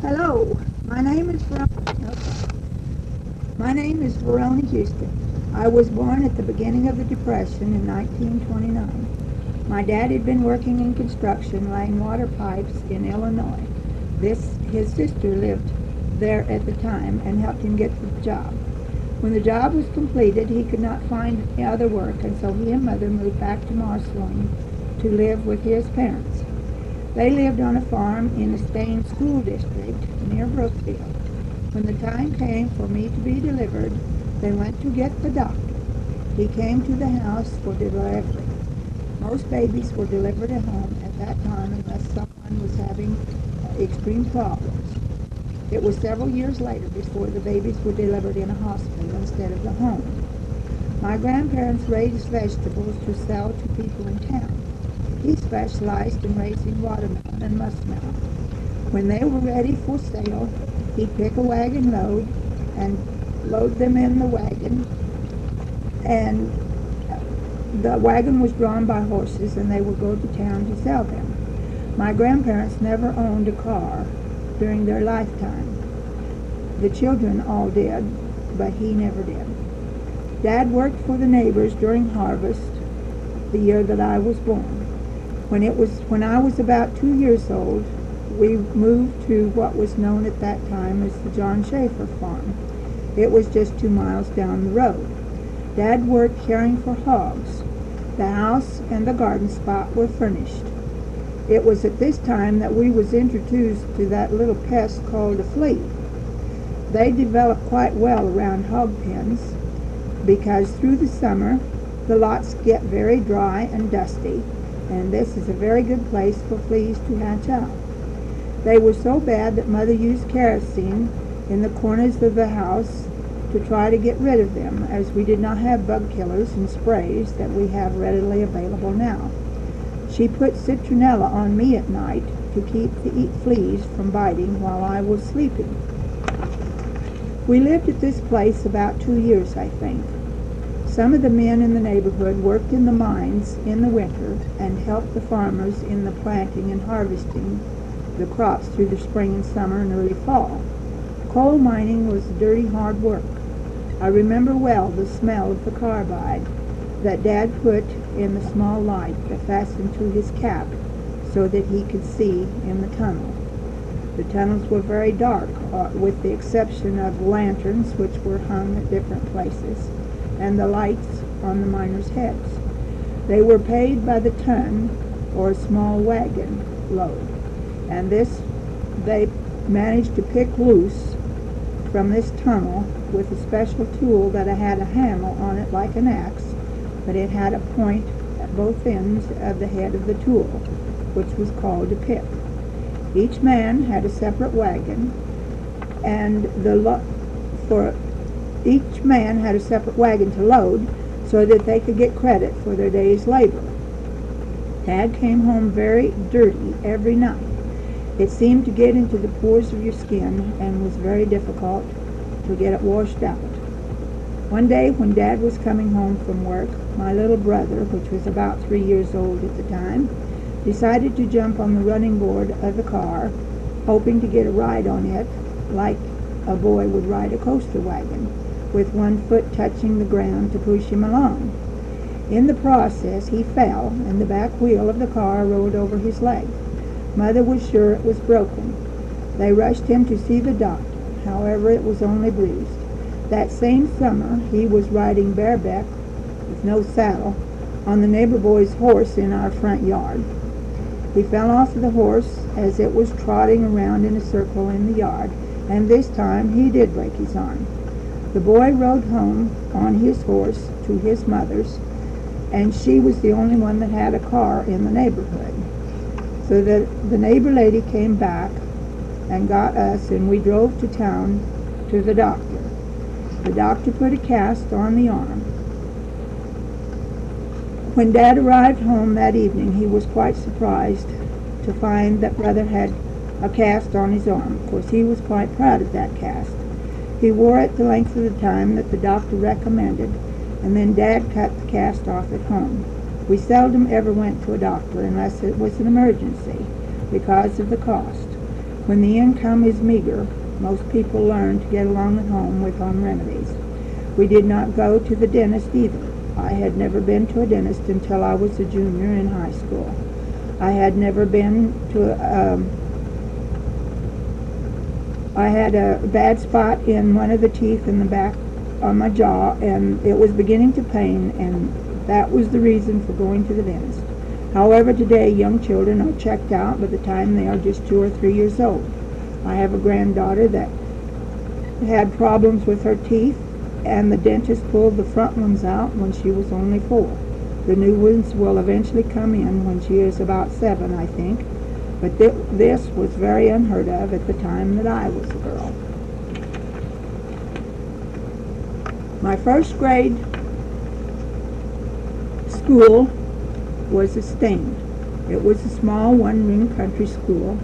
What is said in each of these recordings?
Hello, my name is Verona. My name is Verona Hustead. I was born at the beginning of the Depression in 1929. My dad had been working in construction, laying water pipes in Illinois. This, his sister lived there at the time and helped him get the job. When the job was completed, he could not find other work, and so he and mother moved back to Marceline to live with his parents. They lived on a farm in the Spain School District near Brookfield. When the time came for me to be delivered, they went to get the doctor. He came to the house for delivery. Most babies were delivered at home at that time unless someone was having uh, extreme problems. It was several years later before the babies were delivered in a hospital instead of the home. My grandparents raised vegetables to sell to people in town. He specialized in raising watermelon and muskmelon. When they were ready for sale, he'd pick a wagon load and load them in the wagon. And the wagon was drawn by horses and they would go to town to sell them. My grandparents never owned a car during their lifetime. The children all did, but he never did. Dad worked for the neighbors during harvest the year that I was born. When it was when I was about two years old, we moved to what was known at that time as the John Schaefer farm. It was just two miles down the road. Dad worked caring for hogs. The house and the garden spot were furnished. It was at this time that we was introduced to that little pest called a flea. They develop quite well around hog pens because through the summer the lots get very dry and dusty and this is a very good place for fleas to hatch out. They were so bad that mother used kerosene in the corners of the house to try to get rid of them as we did not have bug killers and sprays that we have readily available now. She put citronella on me at night to keep the fleas from biting while I was sleeping. We lived at this place about two years, I think. Some of the men in the neighborhood worked in the mines in the winter and helped the farmers in the planting and harvesting the crops through the spring and summer and early fall. Coal mining was dirty hard work. I remember well the smell of the carbide that Dad put in the small light that fastened to his cap so that he could see in the tunnel. The tunnels were very dark, uh, with the exception of lanterns which were hung at different places and the lights on the miners' heads. They were paid by the ton or a small wagon load, and this they managed to pick loose from this tunnel with a special tool that had a handle on it like an axe, but it had a point at both ends of the head of the tool, which was called a pick. Each man had a separate wagon, and the for each man had a separate wagon to load so that they could get credit for their day's labor. Dad came home very dirty every night. It seemed to get into the pores of your skin and was very difficult to get it washed out. One day when Dad was coming home from work, my little brother, which was about three years old at the time, decided to jump on the running board of the car, hoping to get a ride on it like a boy would ride a coaster wagon with one foot touching the ground to push him along. In the process, he fell, and the back wheel of the car rolled over his leg. Mother was sure it was broken. They rushed him to see the doctor. However, it was only bruised. That same summer, he was riding bareback with no saddle on the neighbor boy's horse in our front yard. He fell off the horse as it was trotting around in a circle in the yard, and this time he did break his arm. The boy rode home on his horse to his mother's, and she was the only one that had a car in the neighborhood. So the, the neighbor lady came back and got us, and we drove to town to the doctor. The doctor put a cast on the arm. When Dad arrived home that evening, he was quite surprised to find that Brother had a cast on his arm. Of course, he was quite proud of that cast. He wore it the length of the time that the doctor recommended, and then Dad cut the cast off at home. We seldom ever went to a doctor unless it was an emergency because of the cost. When the income is meager, most people learn to get along at home with home remedies. We did not go to the dentist either. I had never been to a dentist until I was a junior in high school. I had never been to a, um, I had a bad spot in one of the teeth in the back on my jaw and it was beginning to pain and that was the reason for going to the dentist. However, today young children are checked out by the time they are just two or three years old. I have a granddaughter that had problems with her teeth and the dentist pulled the front ones out when she was only four. The new ones will eventually come in when she is about seven, I think, but th- this was very unheard of at the time that I was a girl. My first grade school was a stain. It was a small one-room country school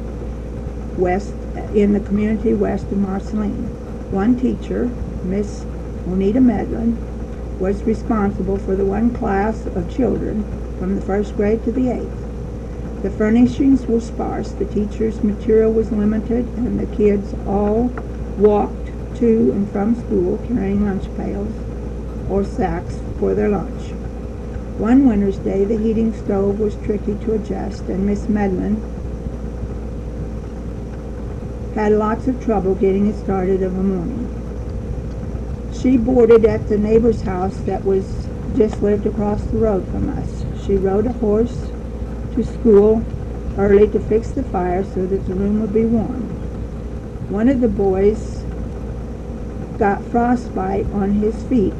west in the community west of Marceline. One teacher, Miss Juanita Medlin, was responsible for the one class of children from the first grade to the eighth. The furnishings were sparse, the teacher's material was limited, and the kids all walked to and from school carrying lunch pails or sacks for their lunch. One winter's day, the heating stove was tricky to adjust, and Miss Medlin had lots of trouble getting it started of a morning. She boarded at the neighbor's house that was just lived across the road from us. She rode a horse to school early to fix the fire so that the room would be warm. One of the boys got frostbite on his feet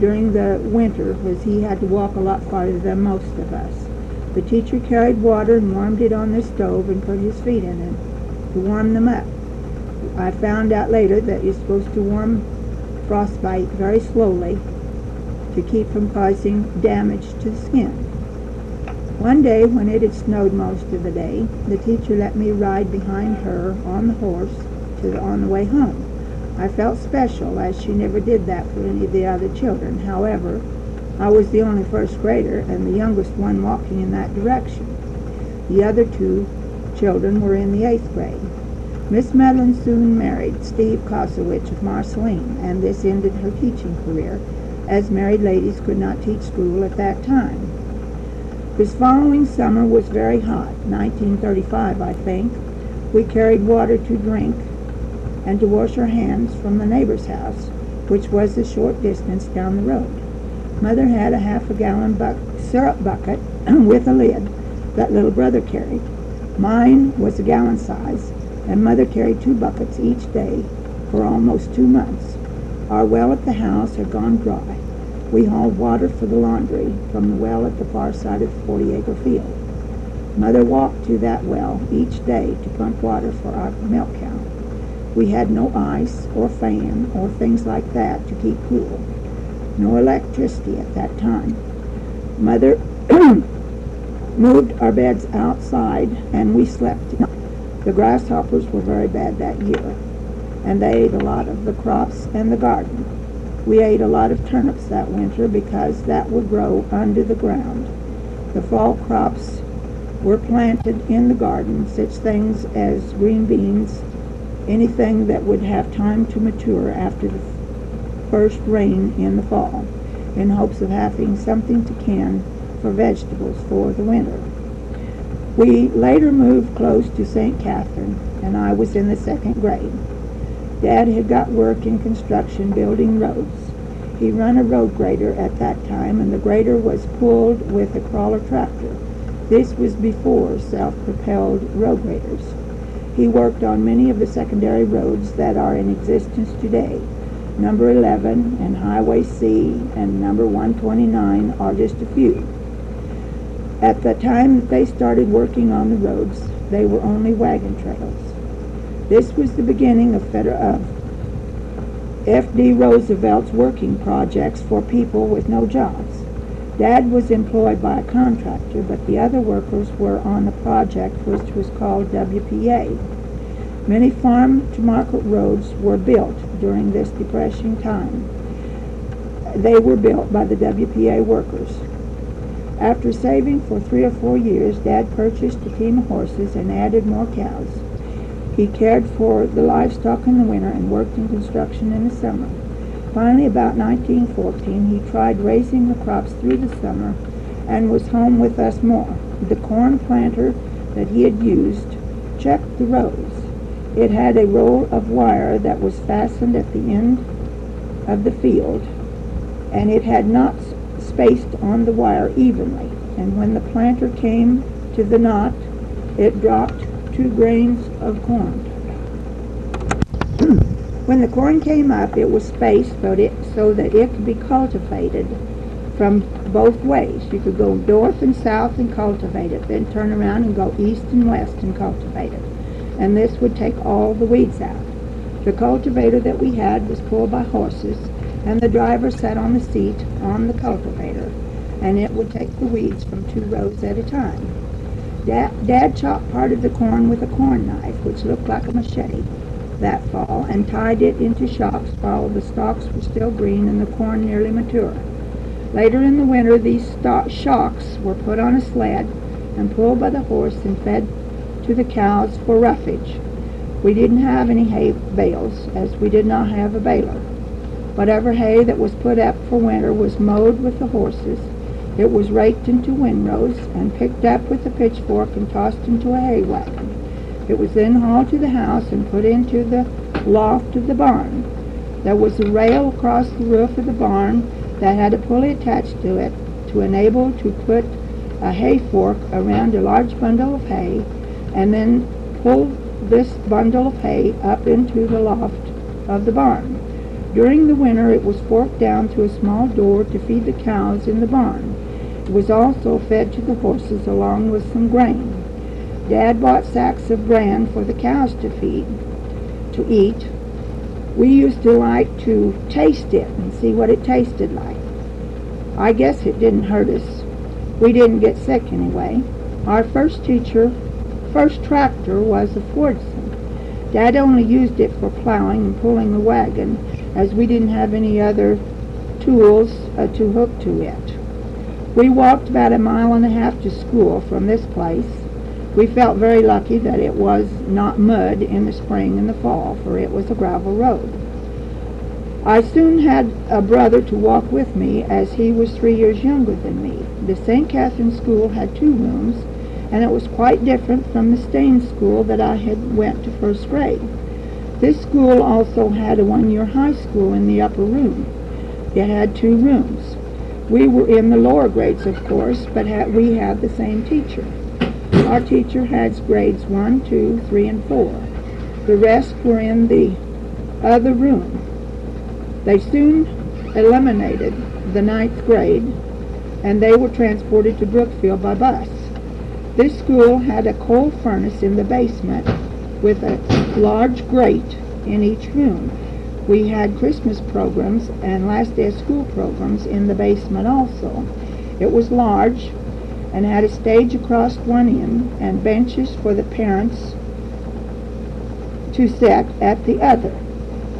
during the winter because he had to walk a lot farther than most of us. The teacher carried water and warmed it on the stove and put his feet in it to warm them up. I found out later that you're supposed to warm frostbite very slowly to keep from causing damage to the skin. One day when it had snowed most of the day, the teacher let me ride behind her on the horse to the, on the way home. I felt special as she never did that for any of the other children. However, I was the only first grader and the youngest one walking in that direction. The other two children were in the eighth grade. Miss Medlin soon married Steve Kosowich of Marceline, and this ended her teaching career, as married ladies could not teach school at that time. This following summer was very hot, 1935, I think. We carried water to drink and to wash our hands from the neighbor's house, which was a short distance down the road. Mother had a half a gallon buck- syrup bucket with a lid that little brother carried. Mine was a gallon size, and mother carried two buckets each day for almost two months. Our well at the house had gone dry. We hauled water for the laundry from the well at the far side of the 40 acre field. Mother walked to that well each day to pump water for our milk cow. We had no ice or fan or things like that to keep cool. No electricity at that time. Mother moved our beds outside and we slept. The grasshoppers were very bad that year, and they ate a lot of the crops and the garden. We ate a lot of turnips that winter because that would grow under the ground. The fall crops were planted in the garden, such things as green beans, anything that would have time to mature after the first rain in the fall, in hopes of having something to can for vegetables for the winter. We later moved close to St. Catherine, and I was in the second grade. Dad had got work in construction building roads. He run a road grader at that time, and the grader was pulled with a crawler tractor. This was before self-propelled road graders. He worked on many of the secondary roads that are in existence today. Number 11 and Highway C and number 129 are just a few. At the time they started working on the roads, they were only wagon trails. This was the beginning of, of uh, F.D. Roosevelt's working projects for people with no jobs. Dad was employed by a contractor, but the other workers were on the project which was called WPA. Many farm to market roads were built during this depression time. They were built by the WPA workers. After saving for three or four years, Dad purchased a team of horses and added more cows. He cared for the livestock in the winter and worked in construction in the summer. Finally, about 1914, he tried raising the crops through the summer and was home with us more. The corn planter that he had used checked the rows. It had a roll of wire that was fastened at the end of the field, and it had not spaced on the wire evenly. And when the planter came to the knot, it dropped two grains of corn. when the corn came up, it was spaced so that, it, so that it could be cultivated from both ways. You could go north and south and cultivate it, then turn around and go east and west and cultivate it. And this would take all the weeds out. The cultivator that we had was pulled by horses, and the driver sat on the seat on the cultivator, and it would take the weeds from two rows at a time. Dad, Dad chopped part of the corn with a corn knife, which looked like a machete, that fall, and tied it into shocks while the stalks were still green and the corn nearly mature. Later in the winter, these shocks were put on a sled and pulled by the horse and fed to the cows for roughage. We didn't have any hay bales, as we did not have a baler. Whatever hay that was put up for winter was mowed with the horses. It was raked into windrows and picked up with a pitchfork and tossed into a hay wagon. It was then hauled to the house and put into the loft of the barn. There was a rail across the roof of the barn that had a pulley attached to it to enable to put a hay fork around a large bundle of hay and then pull this bundle of hay up into the loft of the barn. During the winter it was forked down to a small door to feed the cows in the barn. Was also fed to the horses along with some grain. Dad bought sacks of bran for the cows to feed, to eat, we used to like to taste it and see what it tasted like. I guess it didn't hurt us. We didn't get sick anyway. Our first teacher, first tractor was a Fordson. Dad only used it for plowing and pulling the wagon as we didn't have any other tools uh, to hook to it. We walked about a mile and a half to school from this place we felt very lucky that it was not mud in the spring and the fall, for it was a gravel road. I soon had a brother to walk with me, as he was three years younger than me. The St. Catherine School had two rooms, and it was quite different from the Staines School that I had went to first grade. This school also had a one-year high school in the upper room. It had two rooms. We were in the lower grades, of course, but we had the same teacher. Our teacher had grades 1, 2, 3, and 4. The rest were in the other room. They soon eliminated the ninth grade, and they were transported to Brookfield by bus. This school had a coal furnace in the basement with a large grate in each room. We had Christmas programs and last day of school programs in the basement also. It was large, and had a stage across one end and benches for the parents to sit at the other.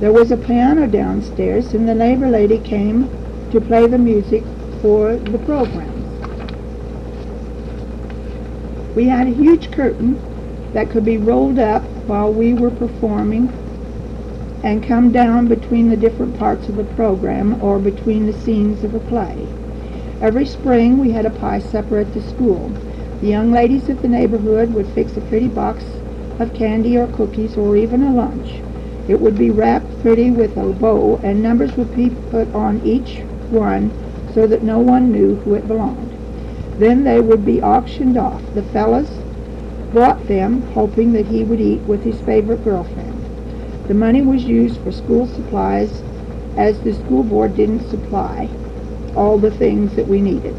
There was a piano downstairs, and the neighbor lady came to play the music for the program. We had a huge curtain that could be rolled up while we were performing and come down between the different parts of the program or between the scenes of a play. Every spring we had a pie supper at the school. The young ladies of the neighborhood would fix a pretty box of candy or cookies or even a lunch. It would be wrapped pretty with a bow and numbers would be put on each one so that no one knew who it belonged. Then they would be auctioned off. The fellows bought them hoping that he would eat with his favorite girlfriend. The money was used for school supplies as the school board didn't supply all the things that we needed.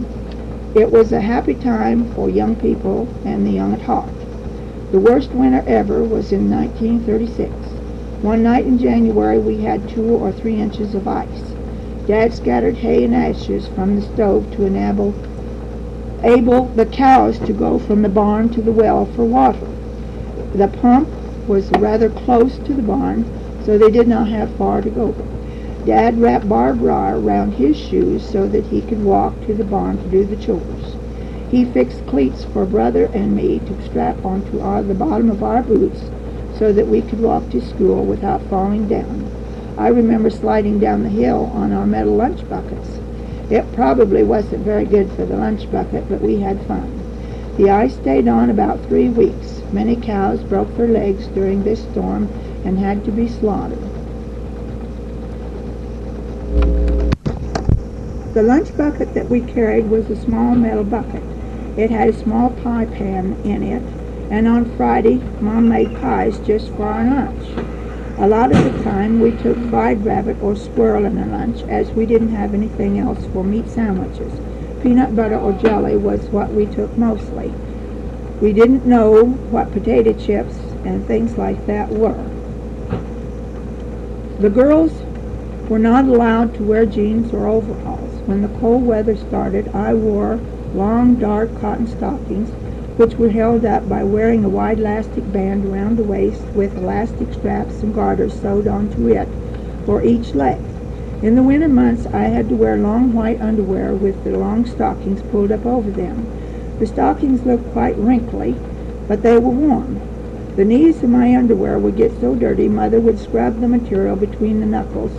It was a happy time for young people and the young at heart. The worst winter ever was in 1936. One night in January we had two or three inches of ice. Dad scattered hay and ashes from the stove to enable able the cows to go from the barn to the well for water. The pump was rather close to the barn, so they did not have far to go. Dad wrapped barbed wire around his shoes so that he could walk to the barn to do the chores. He fixed cleats for brother and me to strap onto our, the bottom of our boots so that we could walk to school without falling down. I remember sliding down the hill on our metal lunch buckets. It probably wasn't very good for the lunch bucket, but we had fun. The ice stayed on about three weeks. Many cows broke their legs during this storm and had to be slaughtered. The lunch bucket that we carried was a small metal bucket. It had a small pie pan in it, and on Friday, Mom made pies just for our lunch. A lot of the time, we took fried rabbit or squirrel in our lunch, as we didn't have anything else for meat sandwiches. Peanut butter or jelly was what we took mostly. We didn't know what potato chips and things like that were. The girls were not allowed to wear jeans or overalls. When the cold weather started, I wore long, dark cotton stockings, which were held up by wearing a wide elastic band around the waist with elastic straps and garters sewed onto it for each leg. In the winter months, I had to wear long white underwear with the long stockings pulled up over them. The stockings looked quite wrinkly, but they were warm. The knees of my underwear would get so dirty, Mother would scrub the material between the knuckles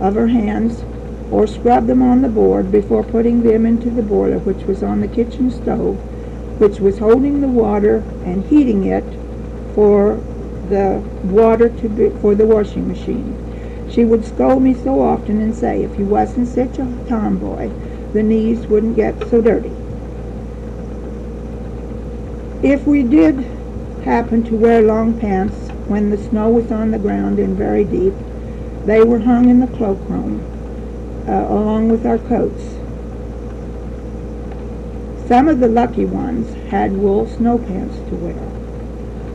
of her hands or scrub them on the board before putting them into the boiler which was on the kitchen stove, which was holding the water and heating it for the water to be, for the washing machine. She would scold me so often and say if you wasn't such a tomboy, the knees wouldn't get so dirty. If we did happen to wear long pants when the snow was on the ground and very deep, they were hung in the cloakroom uh, along with our coats. Some of the lucky ones had wool snow pants to wear.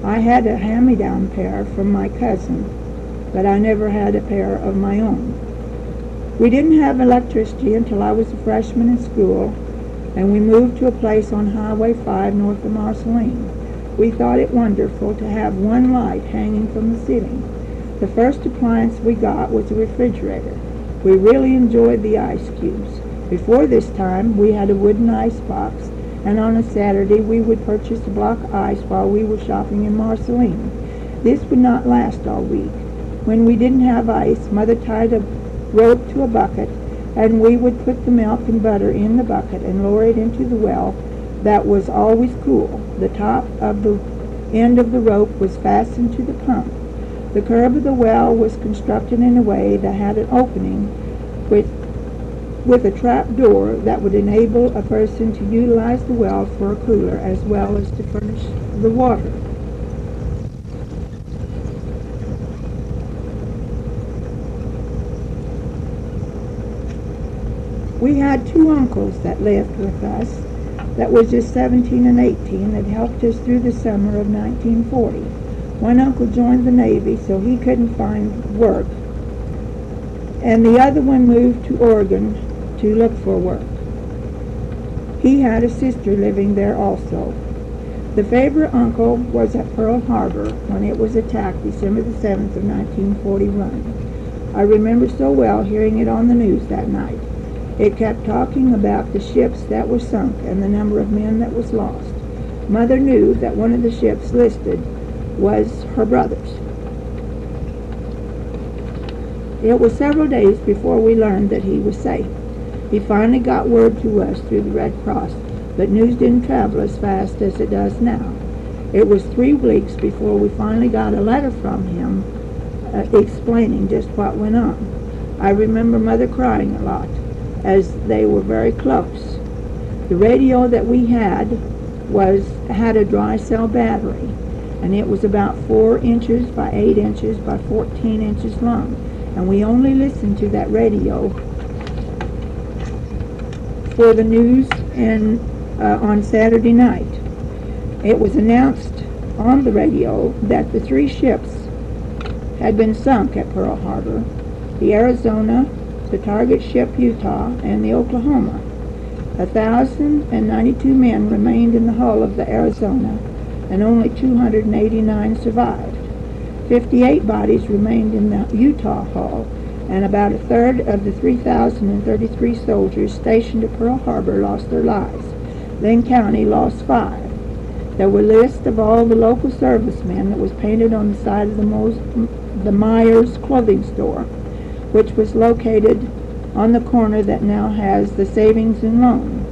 I had a hand-me-down pair from my cousin, but I never had a pair of my own. We didn't have electricity until I was a freshman in school, and we moved to a place on Highway 5 north of Marceline. We thought it wonderful to have one light hanging from the ceiling. The first appliance we got was a refrigerator. We really enjoyed the ice cubes. Before this time, we had a wooden ice box, and on a Saturday we would purchase a block of ice while we were shopping in Marceline. This would not last all week. When we didn't have ice, Mother tied a rope to a bucket, and we would put the milk and butter in the bucket and lower it into the well that was always cool. The top of the end of the rope was fastened to the pump. The curb of the well was constructed in a way that had an opening with, with a trap door that would enable a person to utilize the well for a cooler as well as to furnish the water. We had two uncles that lived with us that was just 17 and 18 that helped us through the summer of 1940. One uncle joined the Navy, so he couldn't find work, and the other one moved to Oregon to look for work. He had a sister living there also. The favorite uncle was at Pearl Harbor when it was attacked December the 7th of 1941. I remember so well hearing it on the news that night. It kept talking about the ships that were sunk and the number of men that was lost. Mother knew that one of the ships listed was her brother's. It was several days before we learned that he was safe. He finally got word to us through the Red Cross, but news didn't travel as fast as it does now. It was three weeks before we finally got a letter from him uh, explaining just what went on. I remember Mother crying a lot as they were very close. The radio that we had was had a dry cell battery, and it was about four inches by eight inches by 14 inches long. And we only listened to that radio for the news and uh, on Saturday night. It was announced on the radio that the three ships had been sunk at Pearl Harbor, the Arizona, the target ship Utah, and the Oklahoma. A thousand and ninety-two men remained in the hull of the Arizona, and only 289 survived. 58 bodies remained in the Utah hull, and about a third of the 3,033 soldiers stationed at Pearl Harbor lost their lives. Linn County lost five. There were lists of all the local servicemen that was painted on the side of the the Myers clothing store, which was located on the corner that now has the savings and loan.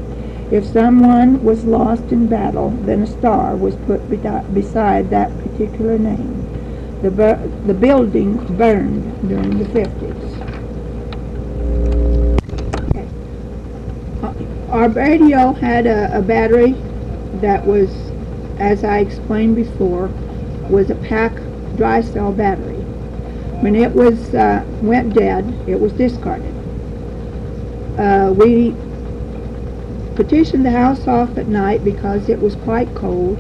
If someone was lost in battle, then a star was put beside that particular name. The, bur- the building burned during the 50s. Okay. Uh, Our radio had a, a battery that was, as I explained before, was a pack dry cell battery. When it was uh, went dead, it was discarded. Uh, we petitioned the house off at night because it was quite cold,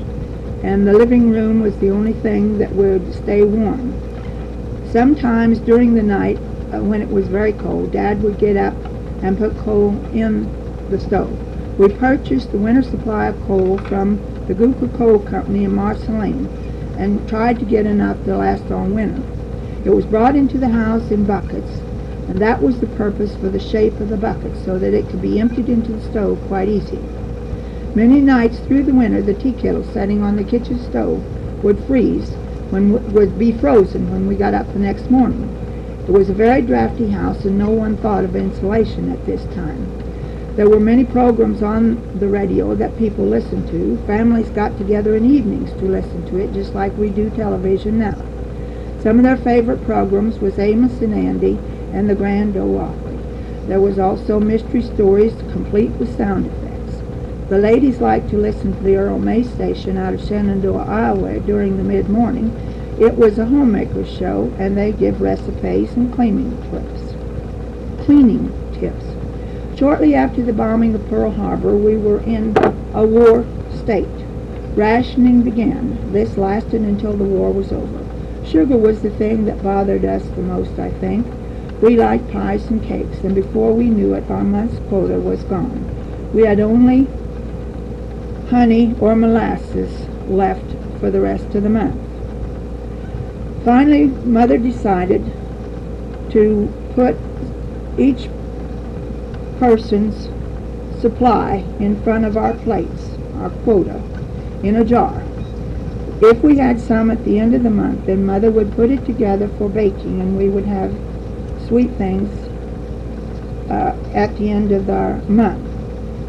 and the living room was the only thing that would stay warm. Sometimes during the night, uh, when it was very cold, Dad would get up and put coal in the stove. We purchased the winter supply of coal from the Gooper Coal Company in Marceline and tried to get enough to last all winter. It was brought into the house in buckets, and that was the purpose for the shape of the bucket, so that it could be emptied into the stove quite easy. Many nights through the winter, the tea kettle setting on the kitchen stove would freeze, when would be frozen when we got up the next morning. It was a very drafty house, and no one thought of insulation at this time. There were many programs on the radio that people listened to. Families got together in evenings to listen to it, just like we do television now. Some of their favorite programs was Amos and Andy and the Grand Ole Opry. There was also mystery stories complete with sound effects. The ladies liked to listen to the Earl May station out of Shenandoah, Iowa during the mid-morning. It was a homemaker's show, and they give recipes and cleaning tips. Cleaning tips. Shortly after the bombing of Pearl Harbor, we were in a war state. Rationing began. This lasted until the war was over. Sugar was the thing that bothered us the most, I think. We liked pies and cakes, and before we knew it, our month's quota was gone. We had only honey or molasses left for the rest of the month. Finally, Mother decided to put each person's supply in front of our plates, our quota, in a jar. If we had some at the end of the month, then Mother would put it together for baking, and we would have sweet things uh, at the end of our month.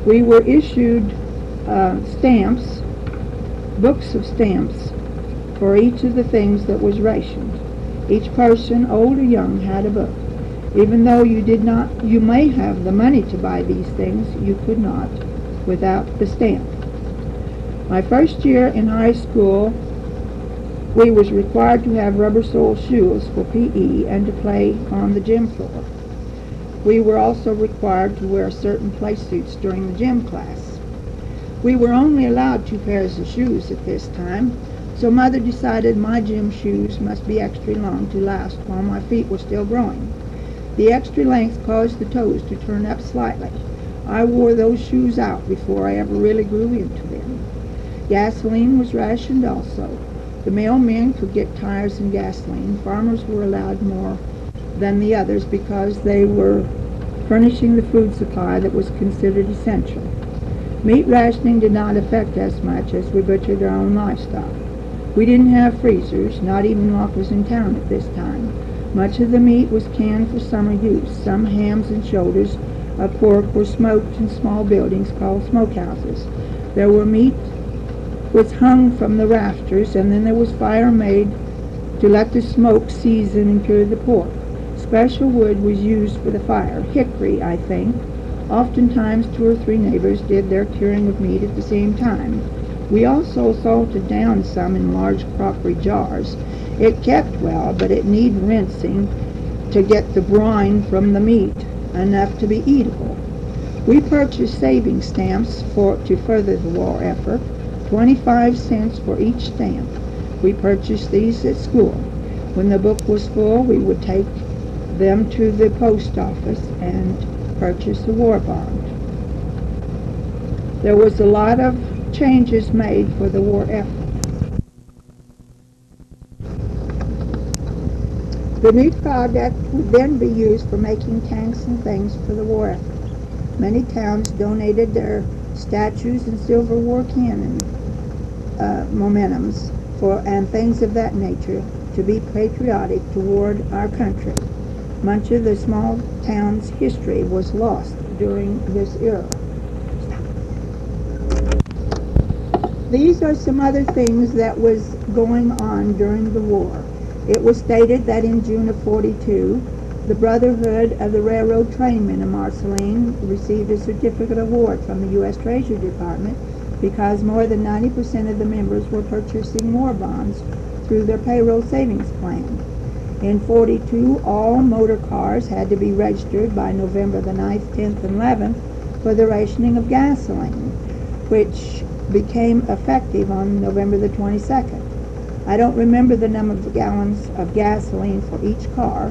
We were issued uh, stamps, books of stamps, for each of the things that was rationed. Each person, old or young, had a book. Even though you did not, you may have the money to buy these things, you could not without the stamp. My first year in high school, we was required to have rubber sole shoes for PE and to play on the gym floor. We were also required to wear certain play suits during the gym class. We were only allowed two pairs of shoes at this time, so Mother decided my gym shoes must be extra long to last while my feet were still growing. The extra length caused the toes to turn up slightly. I wore those shoes out before I ever really grew into them. Gasoline was rationed also. The mailmen could get tires and gasoline. Farmers were allowed more than the others because they were furnishing the food supply that was considered essential. Meat rationing did not affect us much as we butchered our own livestock. We didn't have freezers, not even lockers in town at this time. Much of the meat was canned for summer use. Some hams and shoulders of pork were smoked in small buildings called smokehouses. There were meat was hung from the rafters, and then there was fire made to let the smoke season and cure the pork. Special wood was used for the fire, hickory, I think. Oftentimes two or three neighbors did their curing of meat at the same time. We also salted down some in large crockery jars. It kept well, but it needed rinsing to get the brine from the meat enough to be eatable. We purchased saving stamps for to further the war effort. 25 cents for each stamp. We purchased these at school. When the book was full, we would take them to the post office and purchase a war bond. There was a lot of changes made for the war effort. The new product would then be used for making tanks and things for the war effort. Many towns donated their statues and silver war cannon uh, momentums for and things of that nature to be patriotic toward our country. Much of the small town's history was lost during this era. These are some other things that was going on during the war. It was stated that in June of 42, the Brotherhood of the Railroad Trainmen of Marceline received a certificate award from the U.S. Treasury Department because more than 90% of the members were purchasing war bonds through their payroll savings plan. In 42, all motor cars had to be registered by November the 9th, 10th, and 11th for the rationing of gasoline, which became effective on November the 22nd. I don't remember the number of gallons of gasoline for each car.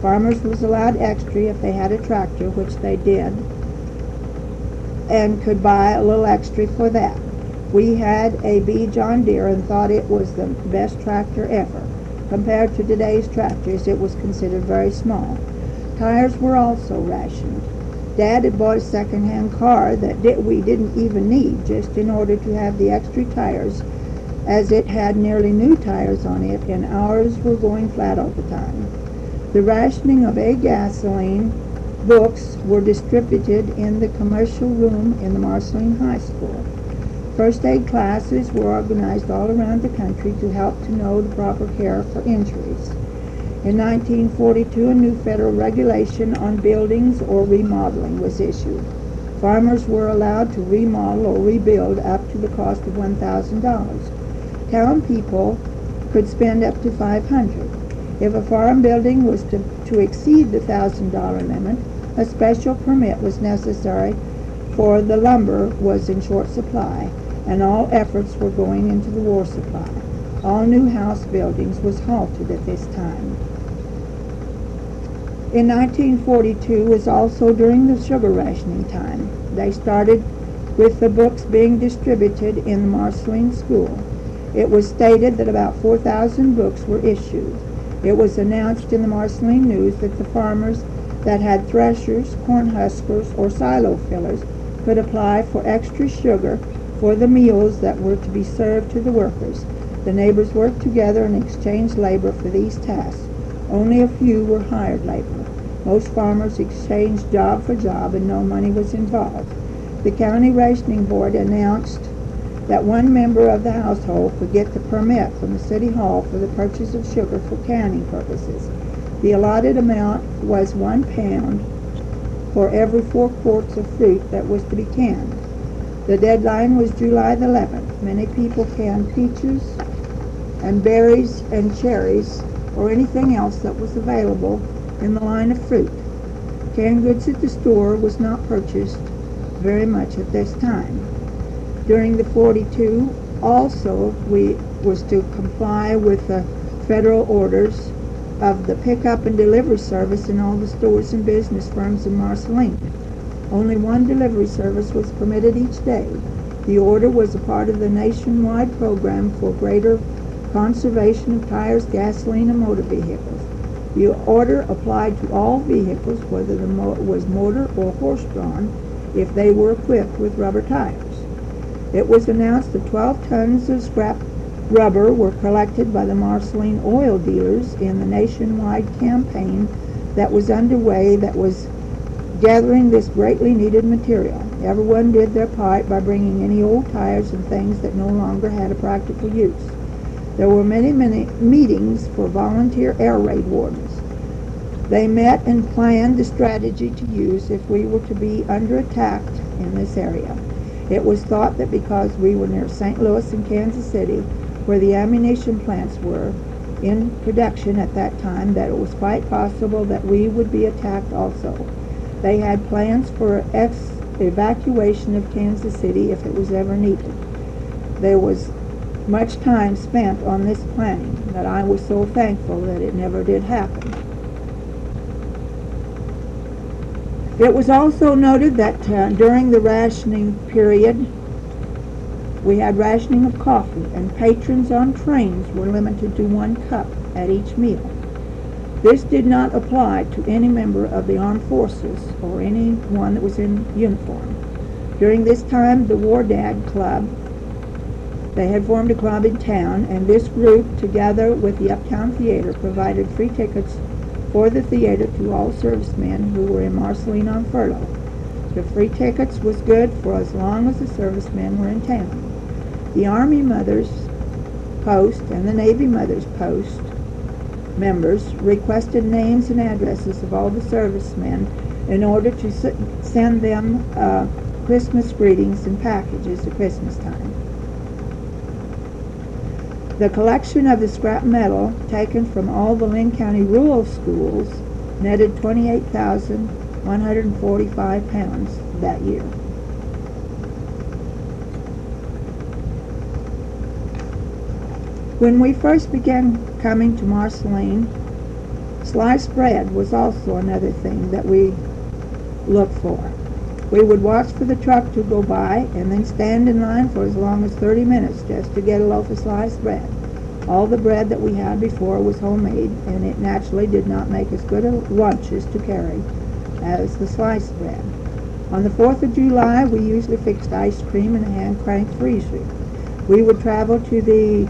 Farmers was allowed extra if they had a tractor, which they did, and could buy a little extra for that. We had a B John Deere and thought it was the best tractor ever. Compared to today's tractors, it was considered very small. Tires were also rationed. Dad had bought a second-hand car that we didn't even need just in order to have the extra tires as it had nearly new tires on it and ours were going flat all the time. The rationing of A gasoline books were distributed in the commercial room in the Marceline High School. First aid classes were organized all around the country to help to know the proper care for injuries. In 1942, a new federal regulation on buildings or remodeling was issued. Farmers were allowed to remodel or rebuild up to the cost of $1,000. Town people could spend up to 500. If a farm building was to, to exceed the $1,000 limit, a special permit was necessary for the lumber was in short supply and all efforts were going into the war supply. All new house buildings was halted at this time. In 1942 was also during the sugar rationing time. They started with the books being distributed in the Marceline School. It was stated that about 4,000 books were issued. It was announced in the Marceline News that the farmers that had threshers, corn huskers, or silo fillers could apply for extra sugar for the meals that were to be served to the workers. The neighbors worked together and exchanged labor for these tasks. Only a few were hired labor. Most farmers exchanged job for job and no money was involved. The county rationing board announced that one member of the household could get the permit from the city hall for the purchase of sugar for canning purposes. The allotted amount was one pound for every four quarts of fruit that was to be canned. The deadline was July the 11th. Many people canned peaches and berries and cherries or anything else that was available in the line of fruit. Canned goods at the store was not purchased very much at this time. During the 42, also, we was to comply with the federal orders of the pickup and delivery service in all the stores and business firms in Marceline. Only one delivery service was permitted each day. The order was a part of the nationwide program for greater conservation of tires, gasoline, and motor vehicles. The order applied to all vehicles, whether the mo- was motor or horse-drawn, if they were equipped with rubber tires. It was announced that 12 tons of scrap rubber were collected by the Marceline oil dealers in the nationwide campaign that was underway that was gathering this greatly needed material. Everyone did their part by bringing any old tires and things that no longer had a practical use. There were many, many meetings for volunteer air raid wardens. They met and planned the strategy to use if we were to be under attack in this area. It was thought that because we were near St. Louis and Kansas City, where the ammunition plants were in production at that time, that it was quite possible that we would be attacked also. They had plans for ex- evacuation of Kansas City if it was ever needed. There was much time spent on this planning that I was so thankful that it never did happen. It was also noted that uh, during the rationing period, we had rationing of coffee, and patrons on trains were limited to one cup at each meal. This did not apply to any member of the armed forces or anyone that was in uniform. During this time, the War Dad Club They had formed a club in town, and this group, together with the Uptown Theater, provided free tickets for the theater to all servicemen who were in Marceline on furlough. The free tickets was good for as long as the servicemen were in town. The Army Mothers Post and the Navy Mothers Post members requested names and addresses of all the servicemen in order to send them uh, Christmas greetings and packages at Christmas time. The collection of the scrap metal taken from all the Linn County rural schools netted 28,145 pounds that year. When we first began coming to Marceline, sliced bread was also another thing that we looked for. We would watch for the truck to go by and then stand in line for as long as 30 minutes just to get a loaf of sliced bread. All the bread that we had before was homemade, and it naturally did not make as good a lunches to carry as the sliced bread. On the 4th of July, we usually fixed ice cream in a hand crank freezer. We would travel to the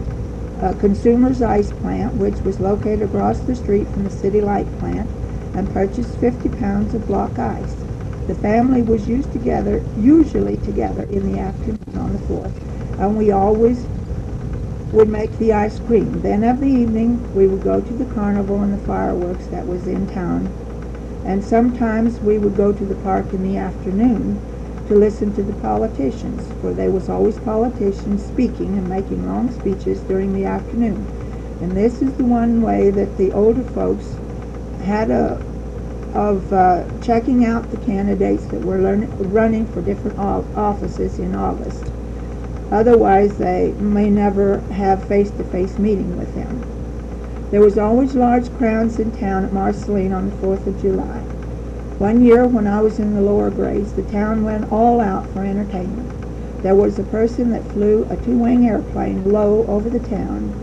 uh, Consumers Ice Plant, which was located across the street from the City Light Plant, and purchased 50 pounds of block ice. The family was used together, usually together, in the afternoon on the 4th, and we always would make the ice cream. Then of the evening, we would go to the carnival and the fireworks that was in town, and sometimes we would go to the park in the afternoon to listen to the politicians, for there was always politicians speaking and making long speeches during the afternoon. And this is the one way that the older folks had a of uh, checking out the candidates that were running for different offices in August. Otherwise, they may never have face-to-face meeting with them. There was always large crowds in town at Marceline on the 4th of July. One year when I was in the lower grades, the town went all out for entertainment. There was a person that flew a two-wing airplane low over the town,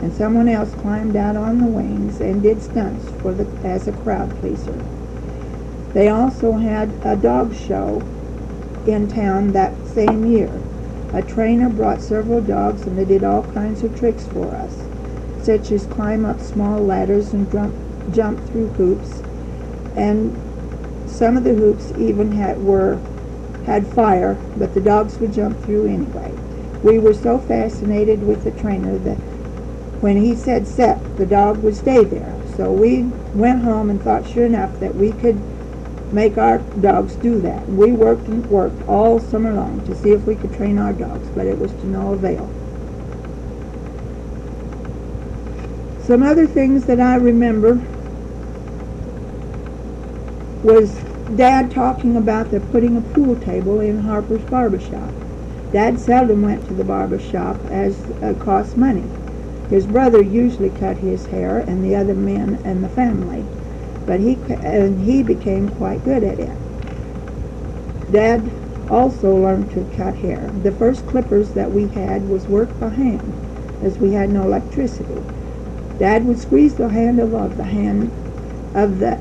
and someone else climbed out on the wings and did stunts for the, as a crowd pleaser. They also had a dog show in town that same year. A trainer brought several dogs and they did all kinds of tricks for us, such as climb up small ladders and jump, jump through hoops. And some of the hoops even had were had fire, but the dogs would jump through anyway. We were so fascinated with the trainer that when he said set, the dog would stay there. So we went home and thought sure enough that we could make our dogs do that. We worked and worked all summer long to see if we could train our dogs, but it was to no avail. Some other things that I remember was Dad talking about the putting a pool table in Harper's barber shop. Dad seldom went to the barber shop as uh, it cost money. His brother usually cut his hair and the other men in the family, but he and he became quite good at it. Dad also learned to cut hair. The first clippers that we had was worked by hand, as we had no electricity. Dad would squeeze the handle of the hand of the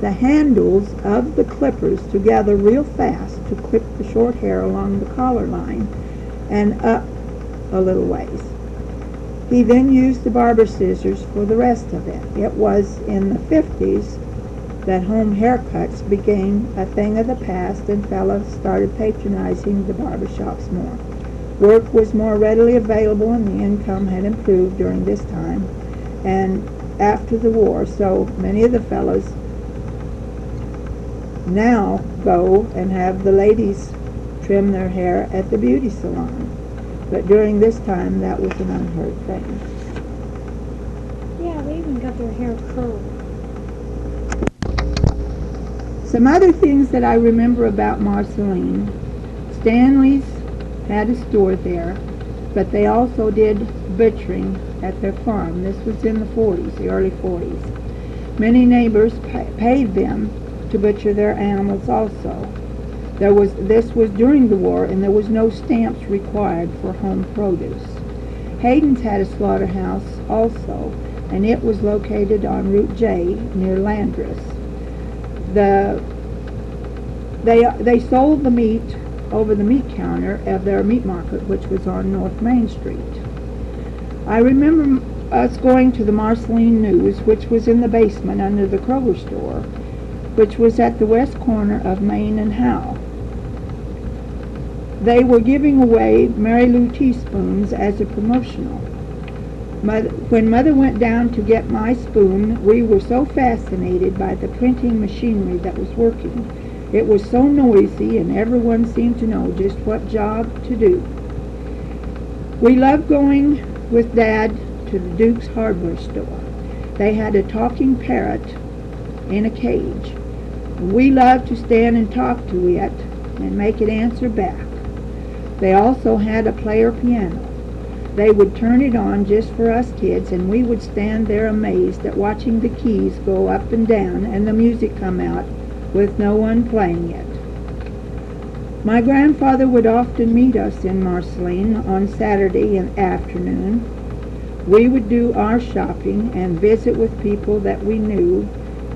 the handles of the clippers together real fast to clip the short hair along the collar line and up a little ways. He then used the barber scissors for the rest of it. It was in the 50s that home haircuts became a thing of the past and fellows started patronizing the barber shops more. Work was more readily available and the income had improved during this time and after the war, so many of the fellows now go and have the ladies trim their hair at the beauty salon. But during this time, that was an unheard thing. Yeah, they even got their hair curled. Some other things that I remember about Marceline. Stanley's had a store there, but they also did butchering at their farm. This was in the 40s, the early 40s. Many neighbors pa- paid them to butcher their animals also. There was this was during the war and there was no stamps required for home produce. Hayden's had a slaughterhouse also, and it was located on Route J near Landris. The they they sold the meat over the meat counter of their meat market, which was on North Main Street. I remember us going to the Marceline News, which was in the basement under the Kroger store, which was at the west corner of Main and Howe. They were giving away Mary Lou teaspoons as a promotional. Mother, when Mother went down to get my spoon, we were so fascinated by the printing machinery that was working. It was so noisy and everyone seemed to know just what job to do. We loved going with Dad to the Duke's hardware store. They had a talking parrot in a cage. We loved to stand and talk to it and make it answer back. They also had a player piano. They would turn it on just for us kids and we would stand there amazed at watching the keys go up and down and the music come out with no one playing it. My grandfather would often meet us in Marceline on Saturday in afternoon. We would do our shopping and visit with people that we knew.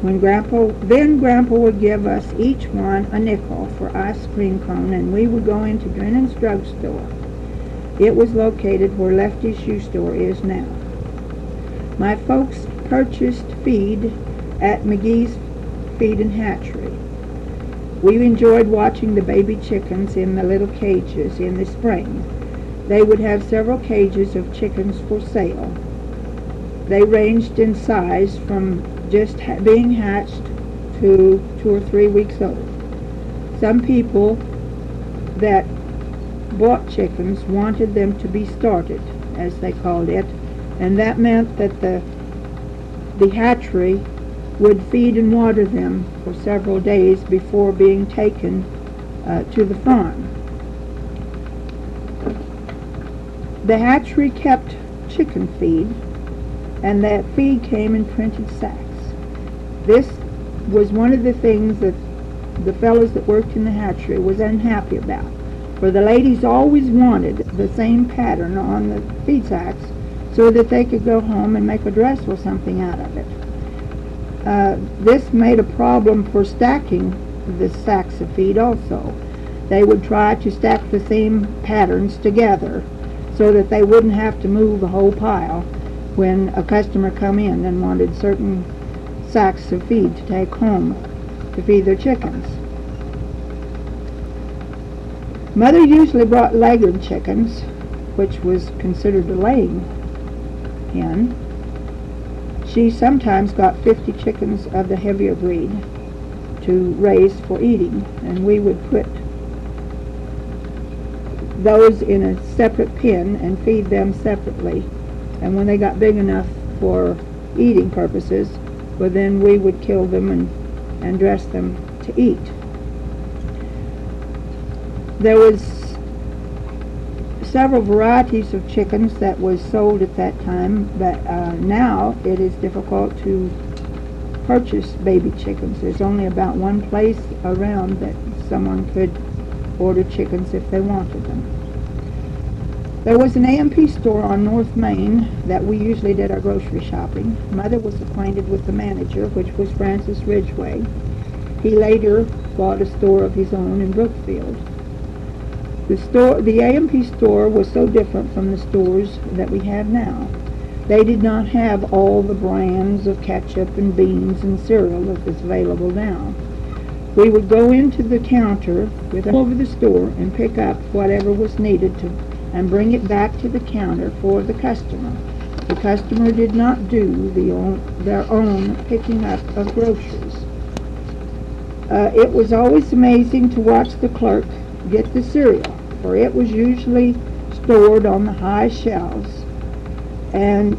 When Grandpa, then Grandpa would give us each one a nickel for ice cream cone and we would go into Drennan's drugstore. It was located where Lefty's shoe store is now. My folks purchased feed at McGee's Feed and Hatchery. We enjoyed watching the baby chickens in the little cages in the spring. They would have several cages of chickens for sale. They ranged in size from just ha- being hatched to two or three weeks old. Some people that bought chickens wanted them to be started, as they called it, and that meant that the the hatchery would feed and water them for several days before being taken uh, to the farm. The hatchery kept chicken feed, and that feed came in printed sacks. This was one of the things that the fellows that worked in the hatchery was unhappy about, for the ladies always wanted the same pattern on the feed sacks so that they could go home and make a dress or something out of it. Uh, this made a problem for stacking the sacks of feed also. They would try to stack the same patterns together so that they wouldn't have to move the whole pile when a customer come in and wanted certain sacks of feed to take home to feed their chickens. Mother usually brought leghorn chickens, which was considered a laying hen. She sometimes got 50 chickens of the heavier breed to raise for eating, and we would put those in a separate pen and feed them separately. And when they got big enough for eating purposes, well then we would kill them and, and dress them to eat. There was several varieties of chickens that was sold at that time, but uh, now it is difficult to purchase baby chickens. There's only about one place around that someone could order chickens if they wanted them. There was an A&P store on North Main that we usually did our grocery shopping. Mother was acquainted with the manager, which was Francis Ridgway. He later bought a store of his own in Brookfield. The store, the A&P store was so different from the stores that we have now. They did not have all the brands of ketchup and beans and cereal that is available now. We would go into the counter with over the store and pick up whatever was needed to and bring it back to the counter for the customer. The customer did not do the own, their own picking up of groceries. Uh, it was always amazing to watch the clerk get the cereal, for it was usually stored on the high shelves. And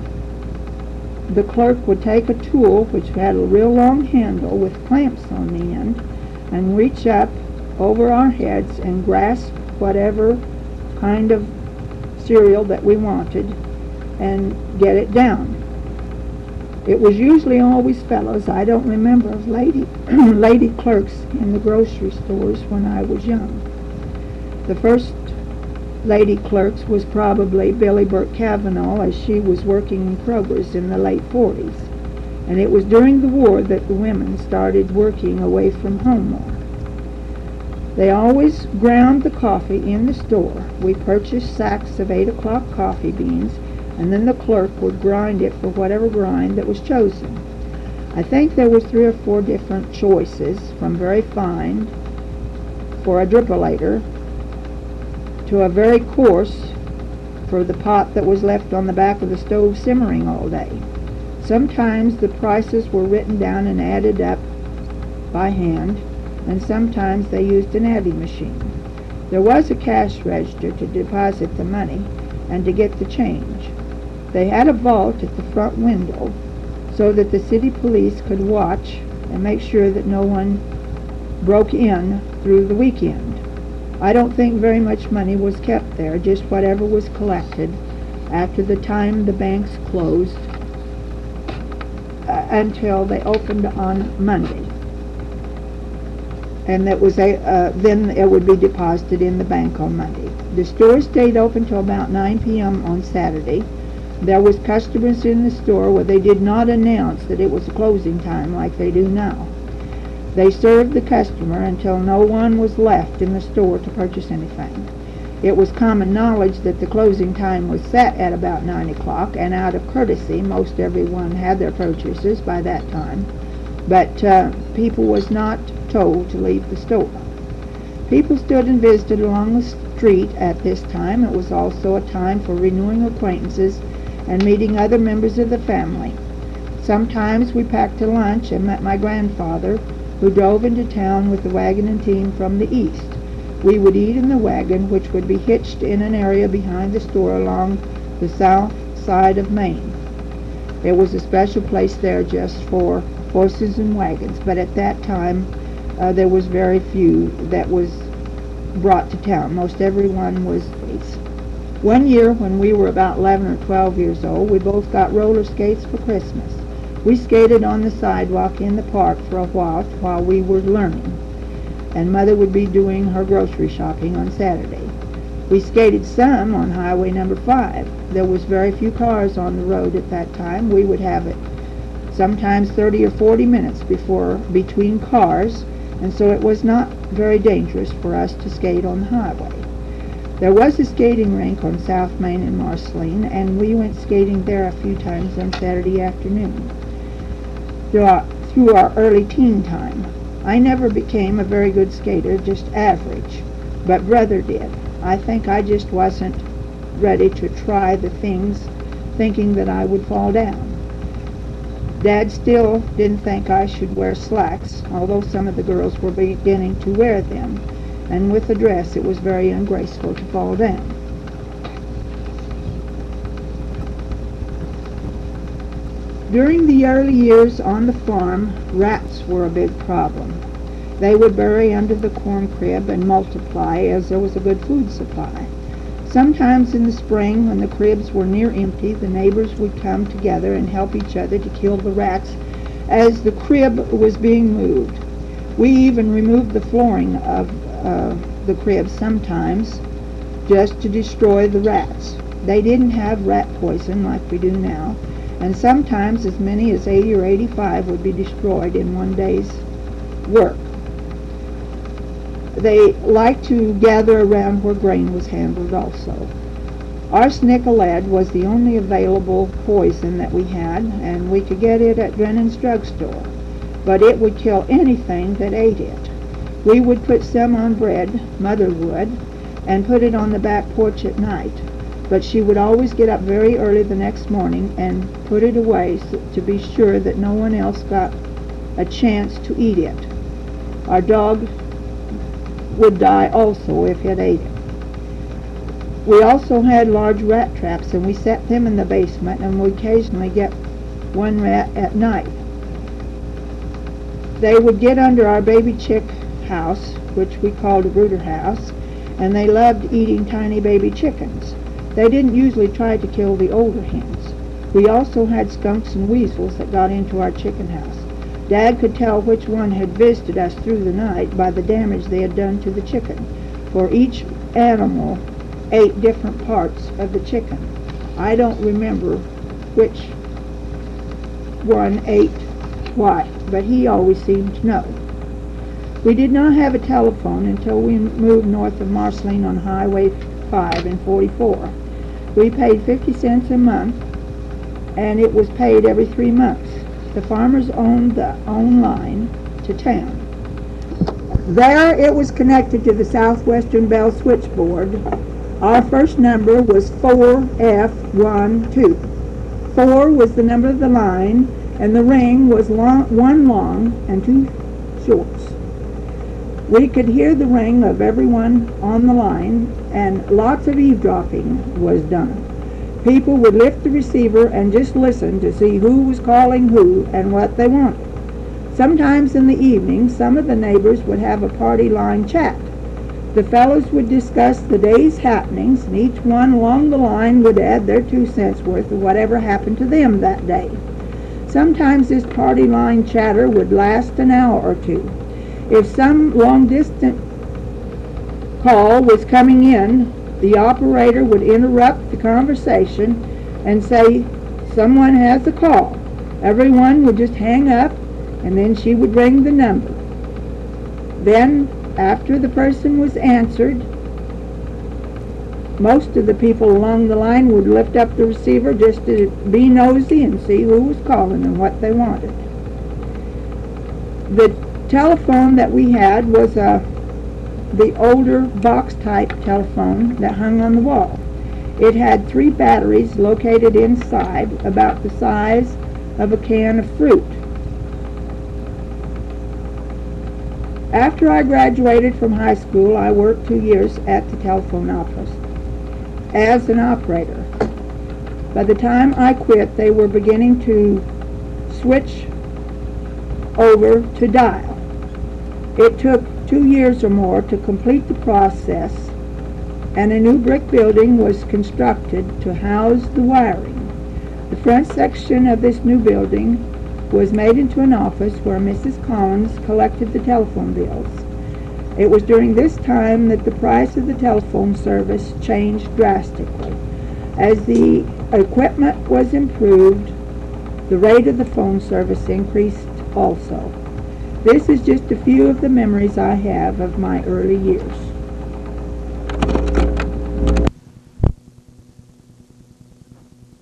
the clerk would take a tool which had a real long handle with clamps on the end and reach up over our heads and grasp whatever kind of cereal that we wanted and get it down. It was usually always fellows. I don't remember of lady lady clerks in the grocery stores when I was young. The first lady clerks was probably Billy Burke Cavanaugh as she was working in Kroger's in the late 40s. And it was during the war that the women started working away from home more. They always ground the coffee in the store. We purchased sacks of eight o'clock coffee beans, and then the clerk would grind it for whatever grind that was chosen. I think there was three or four different choices, from very fine for a drippolator to a very coarse for the pot that was left on the back of the stove simmering all day. Sometimes the prices were written down and added up by hand, and sometimes they used an adding machine. There was a cash register to deposit the money and to get the change. They had a vault at the front window so that the city police could watch and make sure that no one broke in through the weekend. I don't think very much money was kept there, just whatever was collected after the time the banks closed uh, until they opened on Monday. And that was a, uh, then it would be deposited in the bank on Monday. The store stayed open till about nine PM on Saturday. There was customers in the store where they did not announce that it was closing time like they do now. They served the customer until no one was left in the store to purchase anything. It was common knowledge that the closing time was set at about nine o'clock, and out of courtesy, most everyone had their purchases by that time. But uh, people was not told to leave the store. People stood and visited along the street at this time. It was also a time for renewing acquaintances and meeting other members of the family. Sometimes we packed a lunch and met my grandfather, who drove into town with the wagon and team from the east. We would eat in the wagon, which would be hitched in an area behind the store along the south side of Main. There was a special place there just for horses and wagons, but at that time uh, there was very few that was brought to town. Most everyone was one year when we were about 11 or 12 years old, we both got roller skates for Christmas. We skated on the sidewalk in the park for a while while we were learning, and Mother would be doing her grocery shopping on Saturday. We skated some on Highway number 5. There was very few cars on the road at that time. We would have it sometimes 30 or 40 minutes before between cars, and so it was not very dangerous for us to skate on the highway. There was a skating rink on South Main in Marceline, and we went skating there a few times on Saturday afternoon. Through our, through our early teen time, I never became a very good skater, just average, but Brother did. I think I just wasn't ready to try the things thinking that I would fall down. Dad still didn't think I should wear slacks, although some of the girls were beginning to wear them and with the dress it was very ungraceful to fall down. During the early years on the farm, rats were a big problem. They would bury under the corn crib and multiply as there was a good food supply. Sometimes in the spring, when the cribs were near empty, the neighbors would come together and help each other to kill the rats as the crib was being moved. We even removed the flooring of uh, the crib sometimes just to destroy the rats. They didn't have rat poison like we do now, and sometimes as many as 80 or 85 would be destroyed in one day's work. They liked to gather around where grain was handled also. Arsenic lead was the only available poison that we had, and we could get it at Drennan's drugstore, but it would kill anything that ate it. We would put some on bread, Mother would, and put it on the back porch at night. But she would always get up very early the next morning and put it away to be sure that no one else got a chance to eat it. Our dog would die also if it ate it. We also had large rat traps and we set them in the basement and we occasionally get one rat at night. They would get under our baby chick house, which we called a brooder house, and they loved eating tiny baby chickens. They didn't usually try to kill the older hens. We also had skunks and weasels that got into our chicken house. Dad could tell which one had visited us through the night by the damage they had done to the chicken, for each animal ate different parts of the chicken. I don't remember which one ate what, but he always seemed to know. We did not have a telephone until we moved north of Marceline on Highway 5 and 44. We paid 50 cents a month, and it was paid every three months. The farmers owned the own line to town. There, it was connected to the Southwestern Bell switchboard. Our first number was 4F12. 4 was the number of the line, and the ring was long, one long and two shorts. We could hear the ring of everyone on the line, and lots of eavesdropping was done. People would lift the receiver and just listen to see who was calling who and what they wanted. Sometimes in the evening, some of the neighbors would have a party line chat. The fellows would discuss the day's happenings, and each one along the line would add their two cents worth of whatever happened to them that day. Sometimes this party line chatter would last an hour or two. If some long distance call was coming in, the operator would interrupt the conversation and say, Someone has a call. Everyone would just hang up, and then she would ring the number. Then, after the person was answered, most of the people along the line would lift up the receiver just to be nosy and see who was calling and what they wanted. The telephone that we had was a the older box type telephone that hung on the wall. It had three batteries located inside about the size of a can of fruit. After I graduated from high school, I worked two years at the telephone office as an operator. By the time I quit, they were beginning to switch over to dial. It took two years or more to complete the process, and a new brick building was constructed to house the wiring. The front section of this new building was made into an office where Mrs. Collins collected the telephone bills. It was during this time that the price of the telephone service changed drastically. As the equipment was improved, the rate of the phone service increased also. This is just a few of the memories I have of my early years.